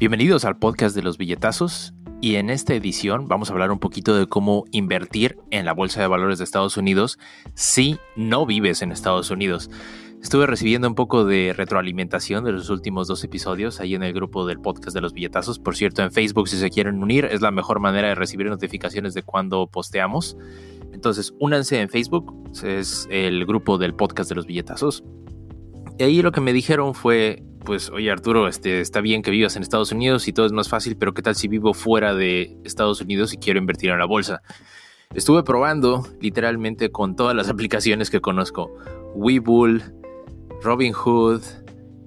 Bienvenidos al podcast de los billetazos y en esta edición vamos a hablar un poquito de cómo invertir en la Bolsa de Valores de Estados Unidos si no vives en Estados Unidos. Estuve recibiendo un poco de retroalimentación de los últimos dos episodios ahí en el grupo del podcast de los billetazos. Por cierto, en Facebook si se quieren unir es la mejor manera de recibir notificaciones de cuando posteamos. Entonces, únanse en Facebook, es el grupo del podcast de los billetazos. Y ahí lo que me dijeron fue, pues, oye Arturo, este, está bien que vivas en Estados Unidos y todo es más fácil, pero ¿qué tal si vivo fuera de Estados Unidos y quiero invertir en la bolsa? Estuve probando literalmente con todas las aplicaciones que conozco. Webull, Robinhood,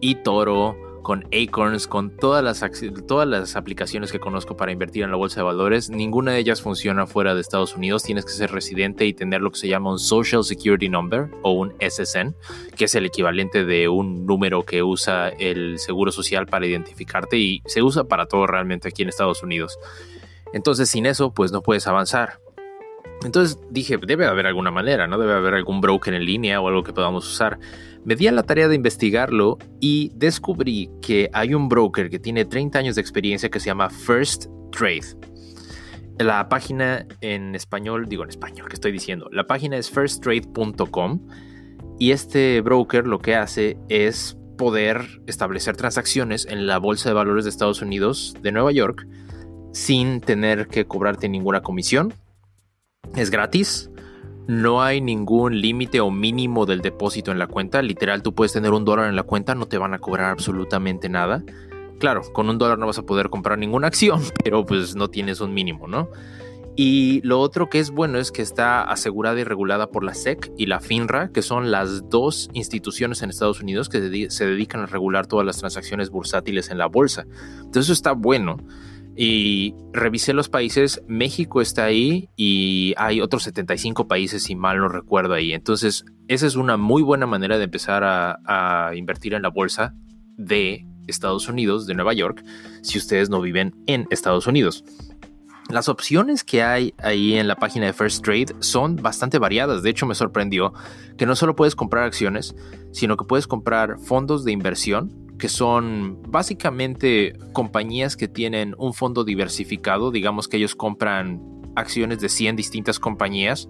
eToro, con Acorns, con todas las, todas las aplicaciones que conozco para invertir en la bolsa de valores, ninguna de ellas funciona fuera de Estados Unidos. Tienes que ser residente y tener lo que se llama un Social Security Number o un SSN, que es el equivalente de un número que usa el Seguro Social para identificarte y se usa para todo realmente aquí en Estados Unidos. Entonces sin eso pues no puedes avanzar. Entonces dije, debe haber alguna manera, ¿no? Debe haber algún broker en línea o algo que podamos usar. Me di a la tarea de investigarlo y descubrí que hay un broker que tiene 30 años de experiencia que se llama First Trade. La página en español, digo en español, ¿qué estoy diciendo? La página es firsttrade.com y este broker lo que hace es poder establecer transacciones en la Bolsa de Valores de Estados Unidos de Nueva York sin tener que cobrarte ninguna comisión. Es gratis no hay ningún límite o mínimo del depósito en la cuenta. Literal, tú puedes tener un dólar en la cuenta, no te van a cobrar absolutamente nada. Claro, con un dólar no vas a poder comprar ninguna acción, pero pues no tienes un mínimo, ¿no? Y lo otro que es bueno es que está asegurada y regulada por la SEC y la FINRA, que son las dos instituciones en Estados Unidos que se dedican a regular todas las transacciones bursátiles en la bolsa. Entonces eso está bueno. Y revisé los países, México está ahí y hay otros 75 países, si mal no recuerdo ahí. Entonces, esa es una muy buena manera de empezar a, invertir en la bolsa de Estados Unidos, de Nueva York, si ustedes no viven en Estados Unidos. Las opciones que hay ahí en la página de First Trade son bastante variadas. De hecho, me sorprendió que no solo puedes comprar acciones, sino que puedes comprar fondos de inversión que son básicamente compañías que tienen un fondo diversificado, digamos que ellos compran acciones de 100 distintas compañías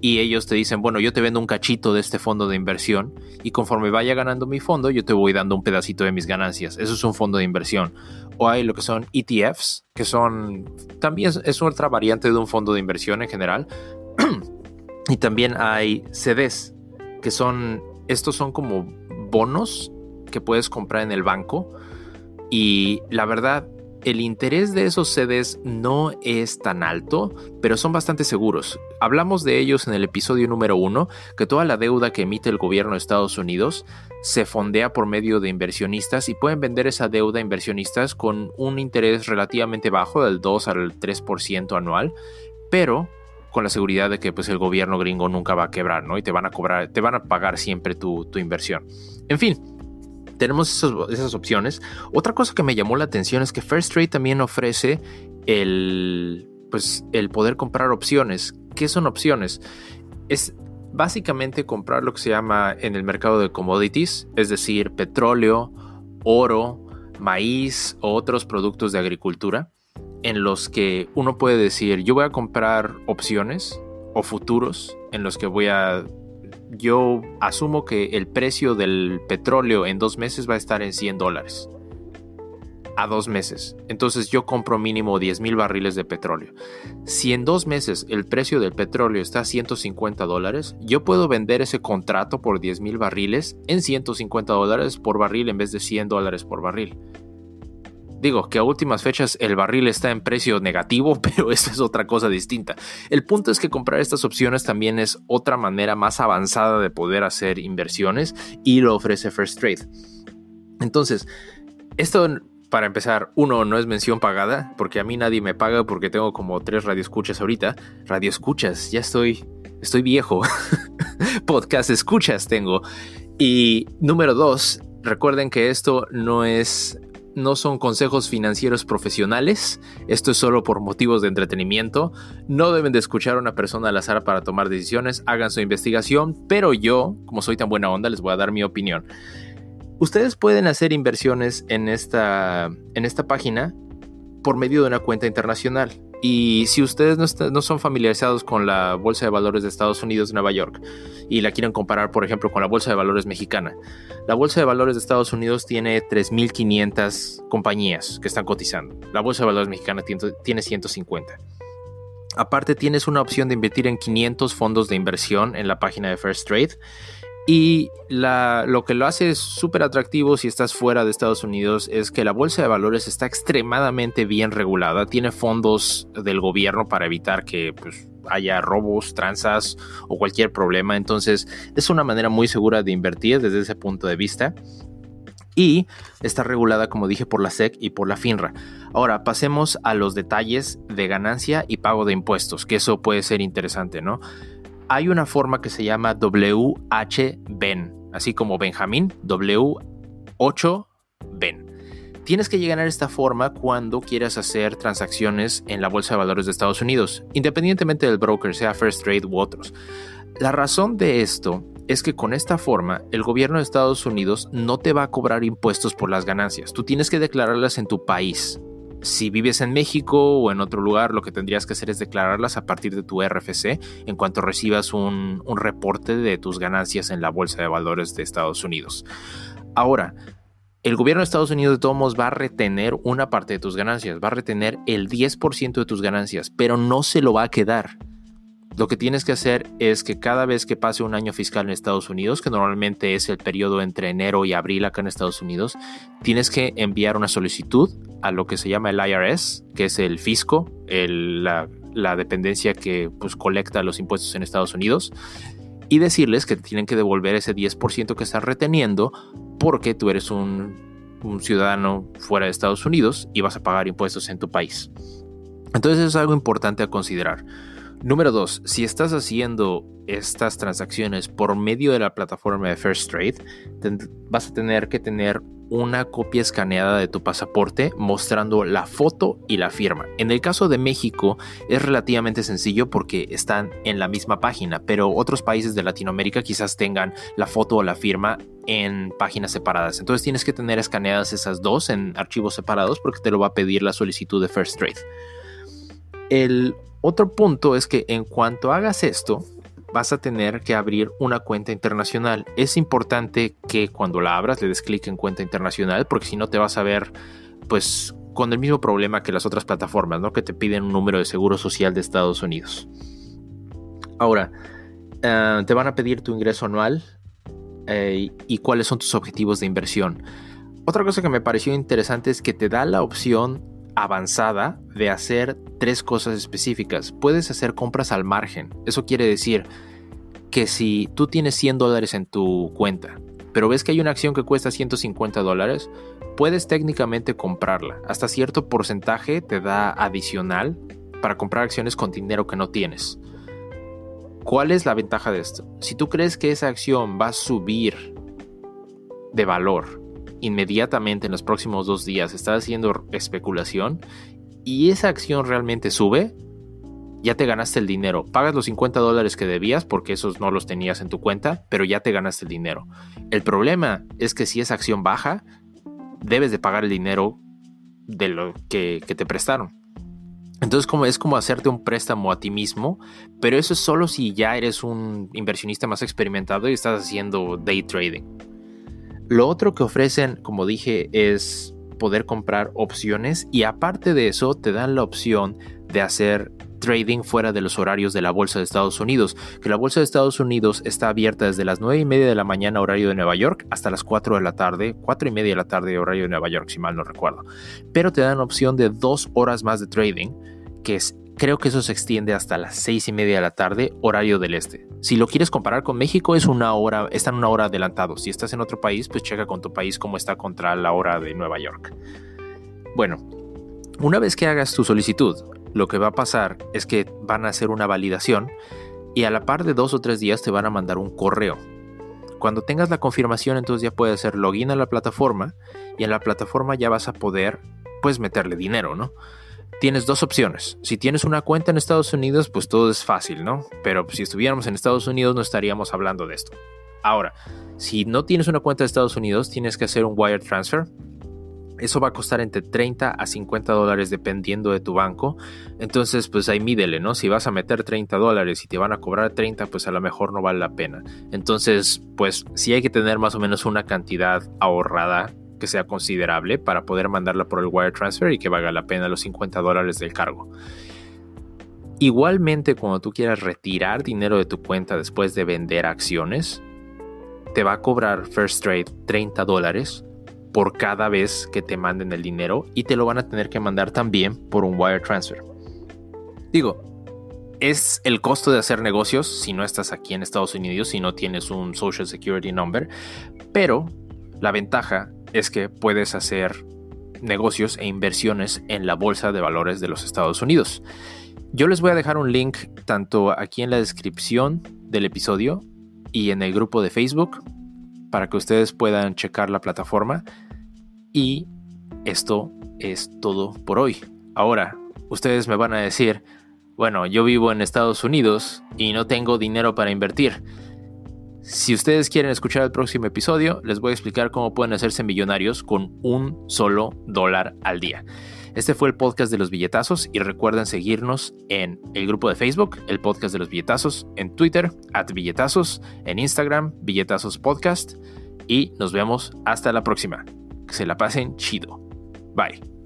y ellos te dicen, bueno, yo te vendo un cachito de este fondo de inversión y conforme vaya ganando mi fondo, yo te voy dando un pedacito de mis ganancias. Eso es un fondo de inversión. O hay lo que son ETFs, que son también es otra variante de un fondo de inversión en general. y también hay CDs, que son, estos son como bonos que puedes comprar en el banco. Y la verdad, el interés de esos CDs no es tan alto, pero son bastante seguros. Hablamos de ellos en el episodio número uno, que toda la deuda que emite el gobierno de Estados Unidos se fondea por medio de inversionistas y pueden vender esa deuda a inversionistas con un interés relativamente bajo, del 2 al 3% anual, pero con la seguridad de que pues, el gobierno gringo nunca va a quebrar, ¿no? Y te van a cobrar, te van a pagar siempre tu, tu inversión. En fin, tenemos esas opciones. Otra cosa que me llamó la atención es que First Trade también ofrece el, pues, el poder comprar opciones. ¿Qué son opciones? Es básicamente comprar lo que se llama en el mercado de commodities, es decir, petróleo, oro, maíz o otros productos de agricultura, en los que uno puede decir, yo voy a comprar opciones o futuros en los que voy a yo asumo que el precio del petróleo en dos meses va a estar en 100 dólares. A dos meses. Entonces yo compro mínimo 10 mil barriles de petróleo. Si en dos meses el precio del petróleo está a 150 dólares, yo puedo vender ese contrato por 10 mil barriles en 150 dólares por barril en vez de 100 dólares por barril. Digo que a últimas fechas el barril está en precio negativo, pero esa es otra cosa distinta. El punto es que comprar estas opciones también es otra manera más avanzada de poder hacer inversiones y lo ofrece First Trade. Entonces, esto para empezar, uno no es mención pagada, porque a mí nadie me paga porque tengo como tres radioescuchas ahorita. Radioescuchas, ya estoy, estoy viejo. Podcast escuchas tengo. Y número dos, recuerden que esto no es no son consejos financieros profesionales, esto es solo por motivos de entretenimiento, no deben de escuchar a una persona al azar para tomar decisiones, hagan su investigación, pero yo, como soy tan buena onda, les voy a dar mi opinión. Ustedes pueden hacer inversiones en esta, en esta página por medio de una cuenta internacional. Y si ustedes no, son familiarizados con la Bolsa de Valores de Estados Unidos Nueva York y la quieren comparar, por ejemplo, con la Bolsa de Valores mexicana, la Bolsa de Valores de Estados Unidos tiene 3.500 compañías que están cotizando. La Bolsa de Valores mexicana tiene 150. Aparte, tienes una opción de invertir en 500 fondos de inversión en la página de First Trade y lo que lo hace súper atractivo si estás fuera de Estados Unidos es que la bolsa de valores está extremadamente bien regulada. Tiene fondos del gobierno para evitar que pues, haya robos, tranzas o cualquier problema. Entonces es una manera muy segura de invertir desde ese punto de vista. Y está regulada, como dije, por la SEC y por la FINRA. Ahora pasemos a los detalles de ganancia y pago de impuestos, que eso puede ser interesante, ¿no? Hay una forma que se llama WHBEN, así como Benjamín, W8BEN. Tienes que llenar esta forma cuando quieras hacer transacciones en la Bolsa de Valores de Estados Unidos, independientemente del broker, sea First Trade u otros. La razón de esto es que con esta forma el gobierno de Estados Unidos no te va a cobrar impuestos por las ganancias. Tú tienes que declararlas en tu país. Si vives en México o en otro lugar, lo que tendrías que hacer es declararlas a partir de tu RFC en cuanto recibas un, reporte de tus ganancias en la Bolsa de Valores de Estados Unidos. Ahora, el gobierno de Estados Unidos de todos va a retener una parte de tus ganancias, va a retener el 10% de tus ganancias, pero no se lo va a quedar. Lo que tienes que hacer es que cada vez que pase un año fiscal en Estados Unidos, que normalmente es el periodo entre enero y abril acá en Estados Unidos, tienes que enviar una solicitud a lo que se llama el IRS, que es el fisco, la, dependencia que pues, colecta los impuestos en Estados Unidos, y decirles que tienen que devolver ese 10% que están reteniendo porque tú eres un, un ciudadano fuera de Estados Unidos y vas a pagar impuestos en tu país. Entonces eso es algo importante a considerar. Número 2. Si estás haciendo estas transacciones por medio de la plataforma de First Trade, vas a tener que tener una copia escaneada de tu pasaporte mostrando la foto y la firma. En el caso de México es relativamente sencillo porque están en la misma página, pero otros países de Latinoamérica quizás tengan la foto o la firma en páginas separadas. Entonces tienes que tener escaneadas esas dos en archivos separados porque te lo va a pedir la solicitud de First Trade. El otro punto es que en cuanto hagas esto, vas a tener que abrir una cuenta internacional. Es importante que cuando la abras le des clic en cuenta internacional, porque si no te vas a ver pues con el mismo problema que las otras plataformas, ¿no? Que te piden un número de seguro social de Estados Unidos. Ahora, eh, te van a pedir tu ingreso anual eh, y cuáles son tus objetivos de inversión. Otra cosa que me pareció interesante es que te da la opción avanzada de hacer tres cosas específicas. Puedes hacer compras al margen. Eso quiere decir que si tú tienes 100 dólares en tu cuenta, pero ves que hay una acción que cuesta 150 dólares, puedes técnicamente comprarla. Hasta cierto porcentaje te da adicional para comprar acciones con dinero que no tienes. ¿Cuál es la ventaja de esto? Si tú crees que esa acción va a subir de valor inmediatamente en los próximos dos días estás haciendo especulación y esa acción realmente sube, ya te ganaste el dinero. Pagas los 50 dólares que debías porque esos no los tenías en tu cuenta, pero ya te ganaste el dinero. El problema es que si esa acción baja, debes de pagar el dinero de lo que, te prestaron. Entonces como es como hacerte un préstamo a ti mismo, pero eso es solo si ya eres un inversionista más experimentado y estás haciendo day trading. Lo otro que ofrecen, como dije, es poder comprar opciones y aparte de eso te dan la opción de hacer trading fuera de los horarios de la Bolsa de Estados Unidos, que la Bolsa de Estados Unidos está abierta desde las 9 y media de la mañana horario de Nueva York hasta las 4 de la tarde, 4 y media de la tarde horario de Nueva York, si mal no recuerdo. Pero te dan la opción de dos horas más de trading, que es creo que eso se extiende hasta las seis y media de la tarde, horario del este. Si lo quieres comparar con México, es una hora, están una hora adelantado. Si estás en otro país, pues checa con tu país cómo está contra la hora de Nueva York. Bueno, una vez que hagas tu solicitud, lo que va a pasar es que van a hacer una validación y a la par de dos o tres días te van a mandar un correo. Cuando tengas la confirmación, entonces ya puedes hacer login a la plataforma y en la plataforma ya vas a poder, pues, meterle dinero, ¿no? Tienes dos opciones. Si tienes una cuenta en Estados Unidos, pues todo es fácil, ¿no? Pero si estuviéramos en Estados Unidos no estaríamos hablando de esto. Ahora, Si no tienes una cuenta de Estados Unidos, tienes que hacer un wire transfer. Eso va a costar entre 30 a 50 dólares dependiendo de tu banco. Entonces, pues ahí mídele, ¿no? Si vas a meter 30 dólares y te van a cobrar 30, pues a lo mejor no vale la pena. Entonces, pues sí hay que tener más o menos una cantidad ahorrada que sea considerable para poder mandarla por el wire transfer y que valga la pena los 50 dólares del cargo. Igualmente, cuando tú quieras retirar dinero de tu cuenta después de vender acciones, te va a cobrar First Trade 30 dólares por cada vez que te manden el dinero y te lo van a tener que mandar también por un wire transfer. Digo, es el costo de hacer negocios si no estás aquí en Estados Unidos, si no tienes un Social Security Number, pero la ventaja es que puedes hacer negocios e inversiones en la bolsa de valores de los Estados Unidos. Yo les voy a dejar un link tanto aquí en la descripción del episodio y en el grupo de Facebook para que ustedes puedan checar la plataforma. Y esto es todo por hoy. Ahora, ustedes me van a decir, bueno, yo vivo en Estados Unidos y no tengo dinero para invertir. Si ustedes quieren escuchar el próximo episodio, les voy a explicar cómo pueden hacerse millonarios con un solo dólar al día. Este fue el podcast de los billetazos y recuerden seguirnos en el grupo de Facebook, el podcast de los billetazos, en Twitter, at billetazos, en Instagram, billetazos podcast y nos vemos hasta la próxima. Que se la pasen chido. Bye.